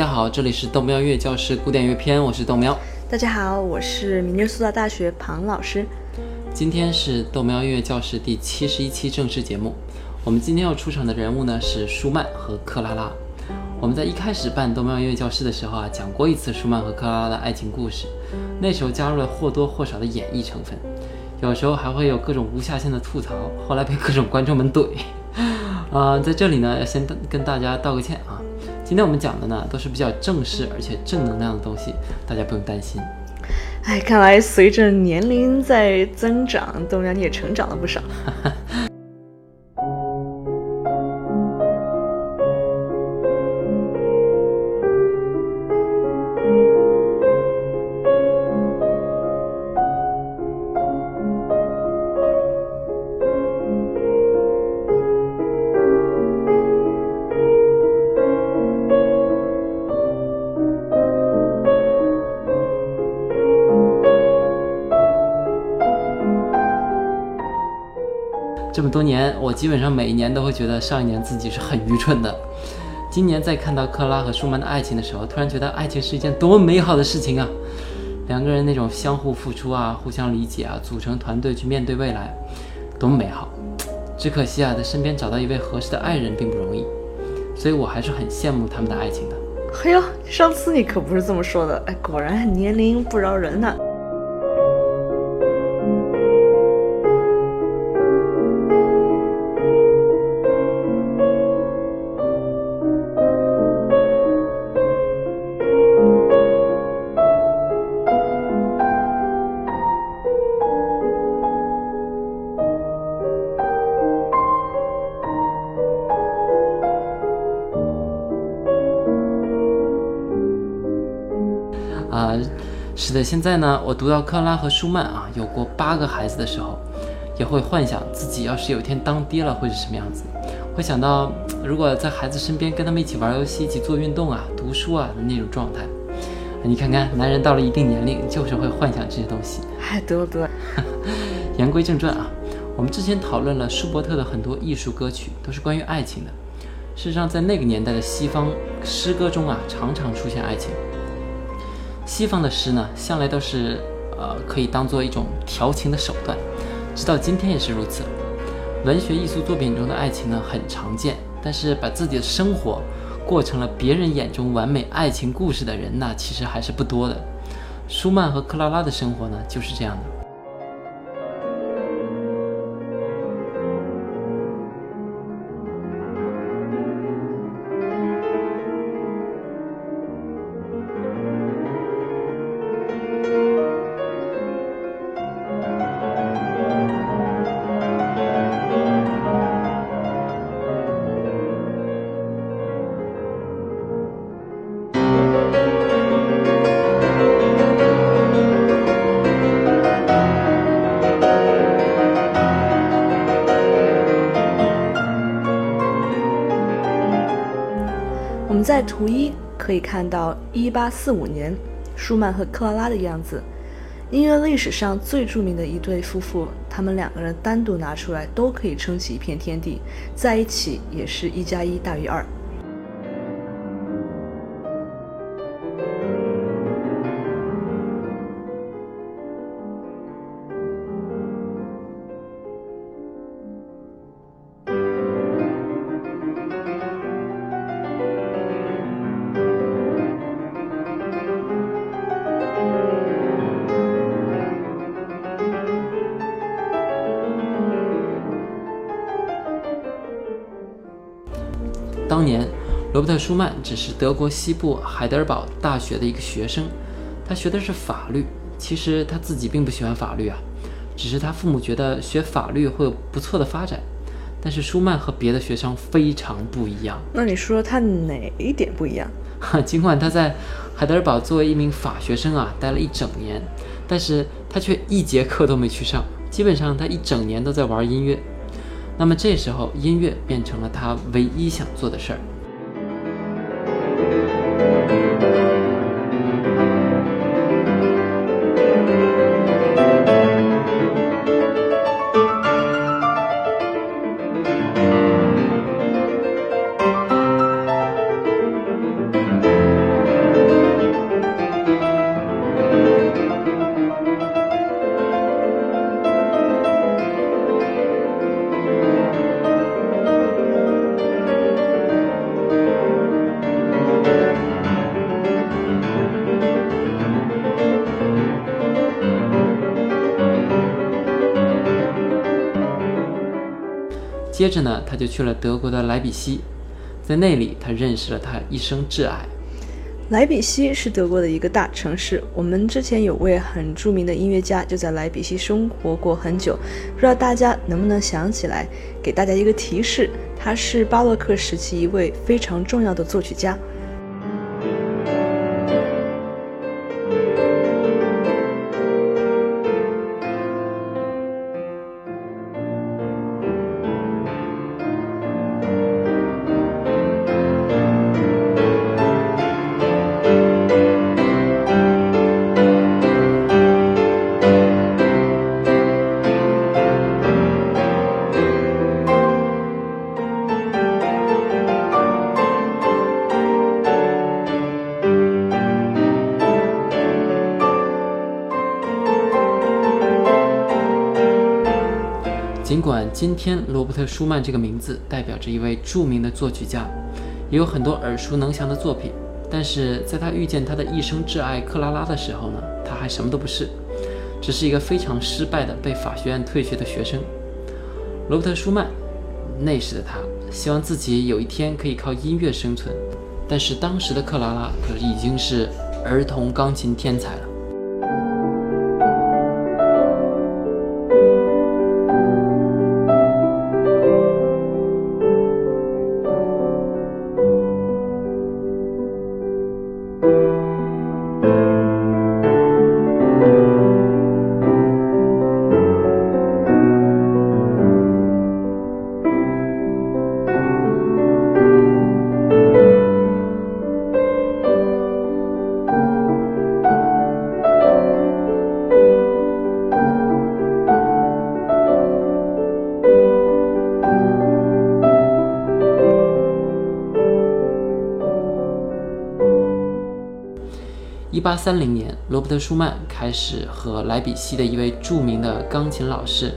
家好，这里是豆喵音乐教室古典乐篇，我是豆喵。大家好，我是明尼苏达大学庞老师。今天是豆喵音乐教室第七十一期正式节目。我们今天要出场的人物呢是舒曼和克拉拉。我们在一开始办豆喵音乐教室的时候啊，讲过一次舒曼和克拉拉的爱情故事，那时候加入了或多或少的演绎成分，有时候还会有各种无下限的吐槽，后来被各种观众们怼。啊，在这里呢，要先跟大家道个歉啊。今天我们讲的呢，都是比较正式而且正能量的东西，大家不用担心。哎，看来随着年龄在增长，豆苗你也成长了不少。么多年，我基本上每一年都会觉得上一年自己是很愚蠢的。今年在看到克拉和舒曼的爱情的时候，突然觉得爱情是一件多么美好的事情啊！两个人那种相互付出啊，互相理解啊，组成团队去面对未来，多么美好！只可惜啊，在身边找到一位合适的爱人并不容易，所以我还是很羡慕他们的爱情的。嘿呦，上次你可不是这么说的，哎，果然年龄不饶人呐。是的，现在呢，我读到克拉和舒曼啊有过八个孩子的时候，也会幻想自己要是有一天当爹了会是什么样子，会想到如果在孩子身边跟他们一起玩游戏、一起做运动啊、读书啊的那种状态。你看看，男人到了一定年龄就是会幻想这些东西。哎，得得。言归正传啊，我们之前讨论了舒伯特的很多艺术歌曲都是关于爱情的。事实上，在那个年代的西方诗歌中啊，常常出现爱情。西方的诗呢，向来都是呃可以当做一种调情的手段，直到今天也是如此。文学艺术作品中的爱情呢，很常见，但是把自己的生活过成了别人眼中完美爱情故事的人，呢其实还是不多的。舒曼和克拉拉的生活呢，就是这样的。在图一可以看到1845年舒曼和克拉拉的样子，音乐历史上最著名的一对夫妇，他们两个人单独拿出来都可以撑起一片天地，在一起也是一加一大于二。罗伯特·舒曼只是德国西部海德尔堡大学的一个学生，他学的是法律。其实他自己并不喜欢法律啊，只是他父母觉得学法律会有不错的发展。但是舒曼和别的学生非常不一样。那你说他哪一点不一样？尽管他在海德尔堡作为一名法学生啊，待了一整年，但是他却一节课都没去上，基本上他一整年都在玩音乐。那么这时候，音乐变成了他唯一想做的事儿。接着呢，他就去了德国的莱比锡，在那里他认识了他一生挚爱。莱比锡是德国的一个大城市，我们之前有位很著名的音乐家就在莱比锡生活过很久，不知道大家能不能想起来？给大家一个提示，他是巴洛克时期一位非常重要的作曲家。今天罗伯特·舒曼这个名字代表着一位著名的作曲家，也有很多耳熟能详的作品，但是在他遇见他的一生挚爱克拉拉的时候呢，他还什么都不是，只是一个非常失败的被法学院退学的学生。罗伯特·舒曼那时的他希望自己有一天可以靠音乐生存，但是当时的克拉拉可是已经是儿童钢琴天才了。一八三零年，罗伯特·舒曼开始和莱比锡的一位著名的钢琴老师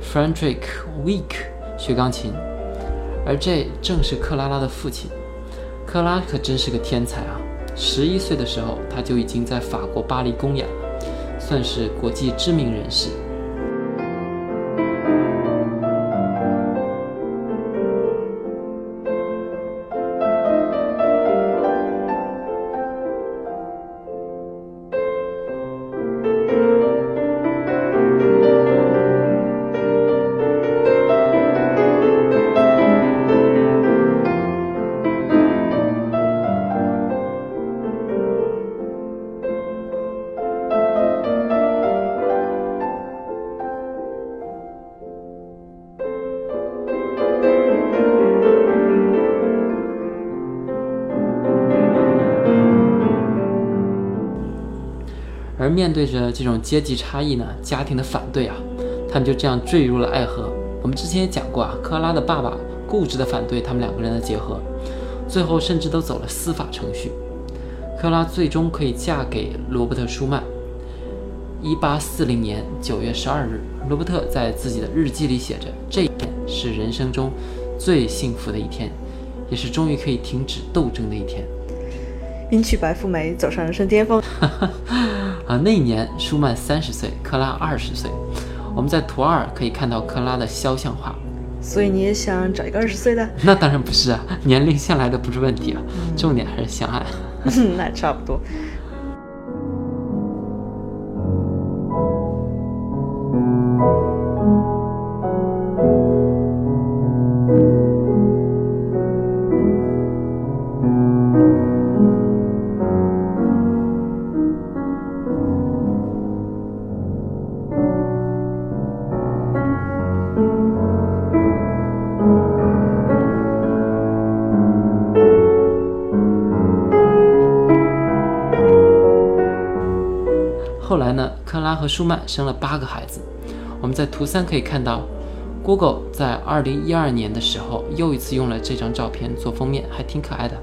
f r e d r i c k w e e k 学钢琴，而这正是克拉拉的父亲。克拉可真是个天才啊！十一岁的时候，他就已经在法国巴黎公演了，算是国际知名人士。面对着这种阶级差异呢，家庭的反对啊，他们就这样坠入了爱河。我们之前也讲过啊，克拉的爸爸固执的反对他们两个人的结合，最后甚至都走了司法程序。克拉最终可以嫁给罗伯特·舒曼。一八四零年九月十二日，罗伯特在自己的日记里写着：“这一天是人生中最幸福的一天，也是终于可以停止斗争的一天。”迎娶白富美，走上人生巅峰。啊，那一年舒曼三十岁，克拉二十岁。我们在图二可以看到克拉的肖像画。所以你也想找一个二十岁的？那当然不是啊，年龄向来都不是问题啊，重点还是相爱。那差不多。来呢，克拉和舒曼生了八个孩子。我们在图三可以看到，Google 在二零一二年的时候又一次用了这张照片做封面，还挺可爱的。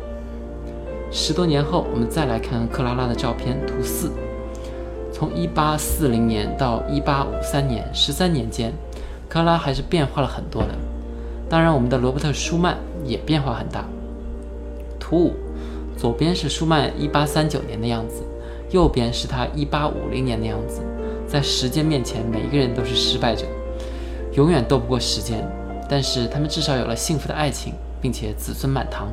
十多年后，我们再来看克拉拉的照片，图四。从一八四零年到一八五三年，十三年间，克拉还是变化了很多的。当然，我们的罗伯特·舒曼也变化很大。图五，左边是舒曼一八三九年的样子。右边是他一八五零年的样子，在时间面前，每一个人都是失败者，永远斗不过时间。但是他们至少有了幸福的爱情，并且子孙满堂。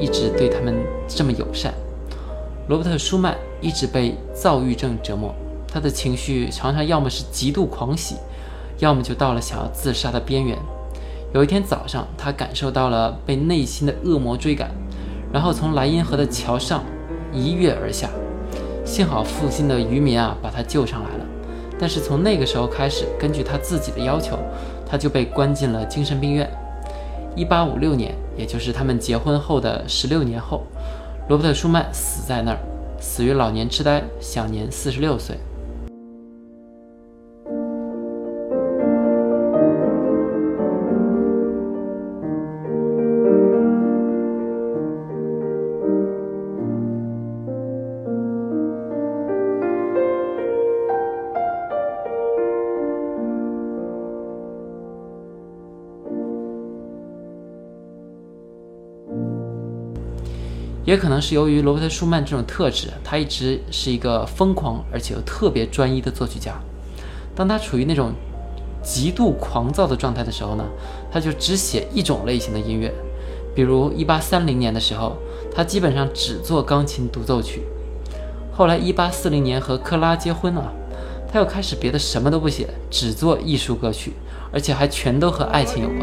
一直对他们这么友善。罗伯特·舒曼一直被躁郁症折磨，他的情绪常常要么是极度狂喜，要么就到了想要自杀的边缘。有一天早上，他感受到了被内心的恶魔追赶，然后从莱茵河的桥上一跃而下。幸好附近的渔民啊把他救上来了。但是从那个时候开始，根据他自己的要求，他就被关进了精神病院。一八五六年，也就是他们结婚后的十六年后，罗伯特·舒曼死在那儿，死于老年痴呆，享年四十六岁。也可能是由于罗伯特·舒曼这种特质，他一直是一个疯狂而且又特别专一的作曲家。当他处于那种极度狂躁的状态的时候呢，他就只写一种类型的音乐。比如1830年的时候，他基本上只做钢琴独奏曲。后来1840年和克拉结婚了，他又开始别的什么都不写，只做艺术歌曲，而且还全都和爱情有关。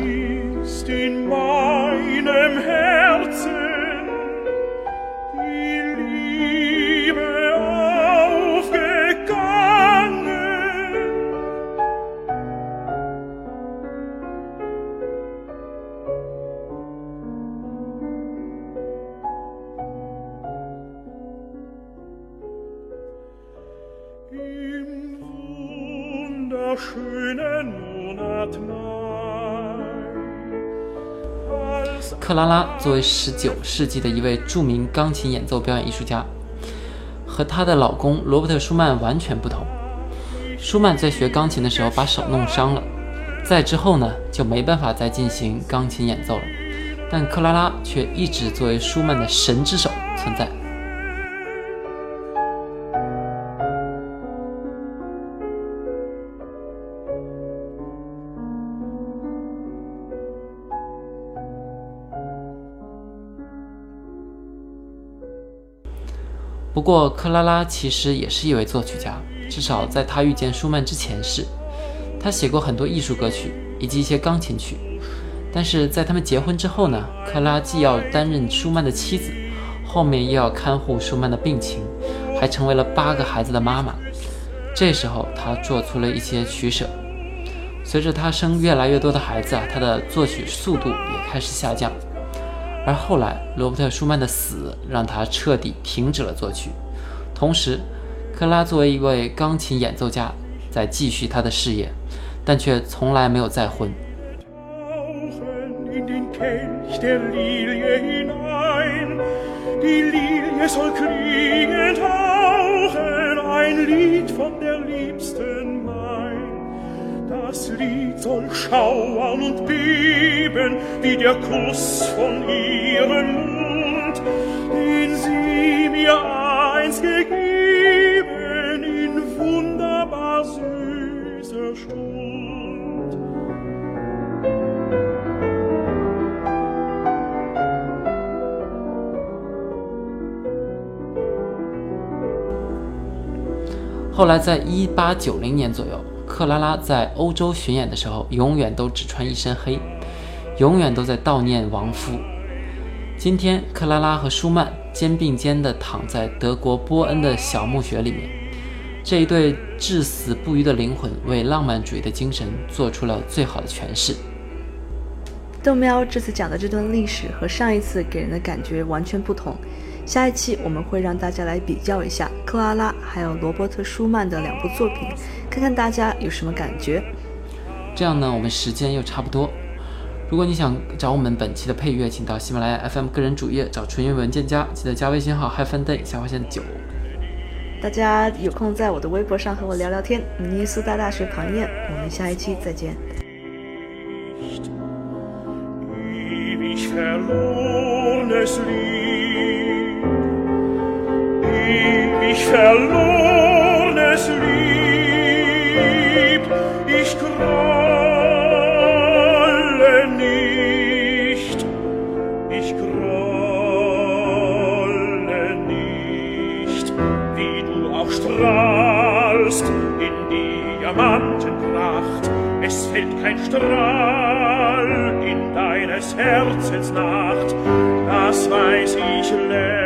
克拉拉作为19世纪的一位著名钢琴演奏表演艺术家，和她的老公罗伯特·舒曼完全不同。舒曼在学钢琴的时候把手弄伤了，在之后呢就没办法再进行钢琴演奏了。但克拉拉却一直作为舒曼的神之手存在。不过，克拉拉其实也是一位作曲家，至少在她遇见舒曼之前是。她写过很多艺术歌曲以及一些钢琴曲。但是在他们结婚之后呢，克拉既要担任舒曼的妻子，后面又要看护舒曼的病情，还成为了八个孩子的妈妈。这时候，她做出了一些取舍。随着她生越来越多的孩子啊，她的作曲速度也开始下降。而后来，罗伯特·舒曼的死让他彻底停止了作曲。同时，克拉作为一位钢琴演奏家，在继续他的事业，但却从来没有再婚。Das Lied soll schauern und beben wie der Kuss von ihrem Mund, den sie mir einst gegeben in wunderbar süßer Stund. Hollai 在一八九零年左右。 克拉拉在欧洲巡演的时候，永远都只穿一身黑，永远都在悼念亡夫。今天，克拉拉和舒曼肩并肩地躺在德国波恩的小墓穴里面，这一对至死不渝的灵魂为浪漫主义的精神做出了最好的诠释。豆喵这次讲的这段历史和上一次给人的感觉完全不同，下一期我们会让大家来比较一下克拉拉还有罗伯特舒曼的两部作品，看看大家有什么感觉。这样呢，我们时间又差不多。如果你想找我们本期的配乐，请到喜马拉雅 FM 个人主页找纯音文件夹，记得加微信号 hyphenday 下划线九。大家有空在我的微博上和我聊聊天。尼苏达大学庞燕，我们下一期再见。wie mich verlornes Lieb, ich grolle nicht, ich grolle nicht, wie du auch strahlst in Diamantenpracht, es fällt kein Strahl in deines Herzens Nacht, das weiß ich längst.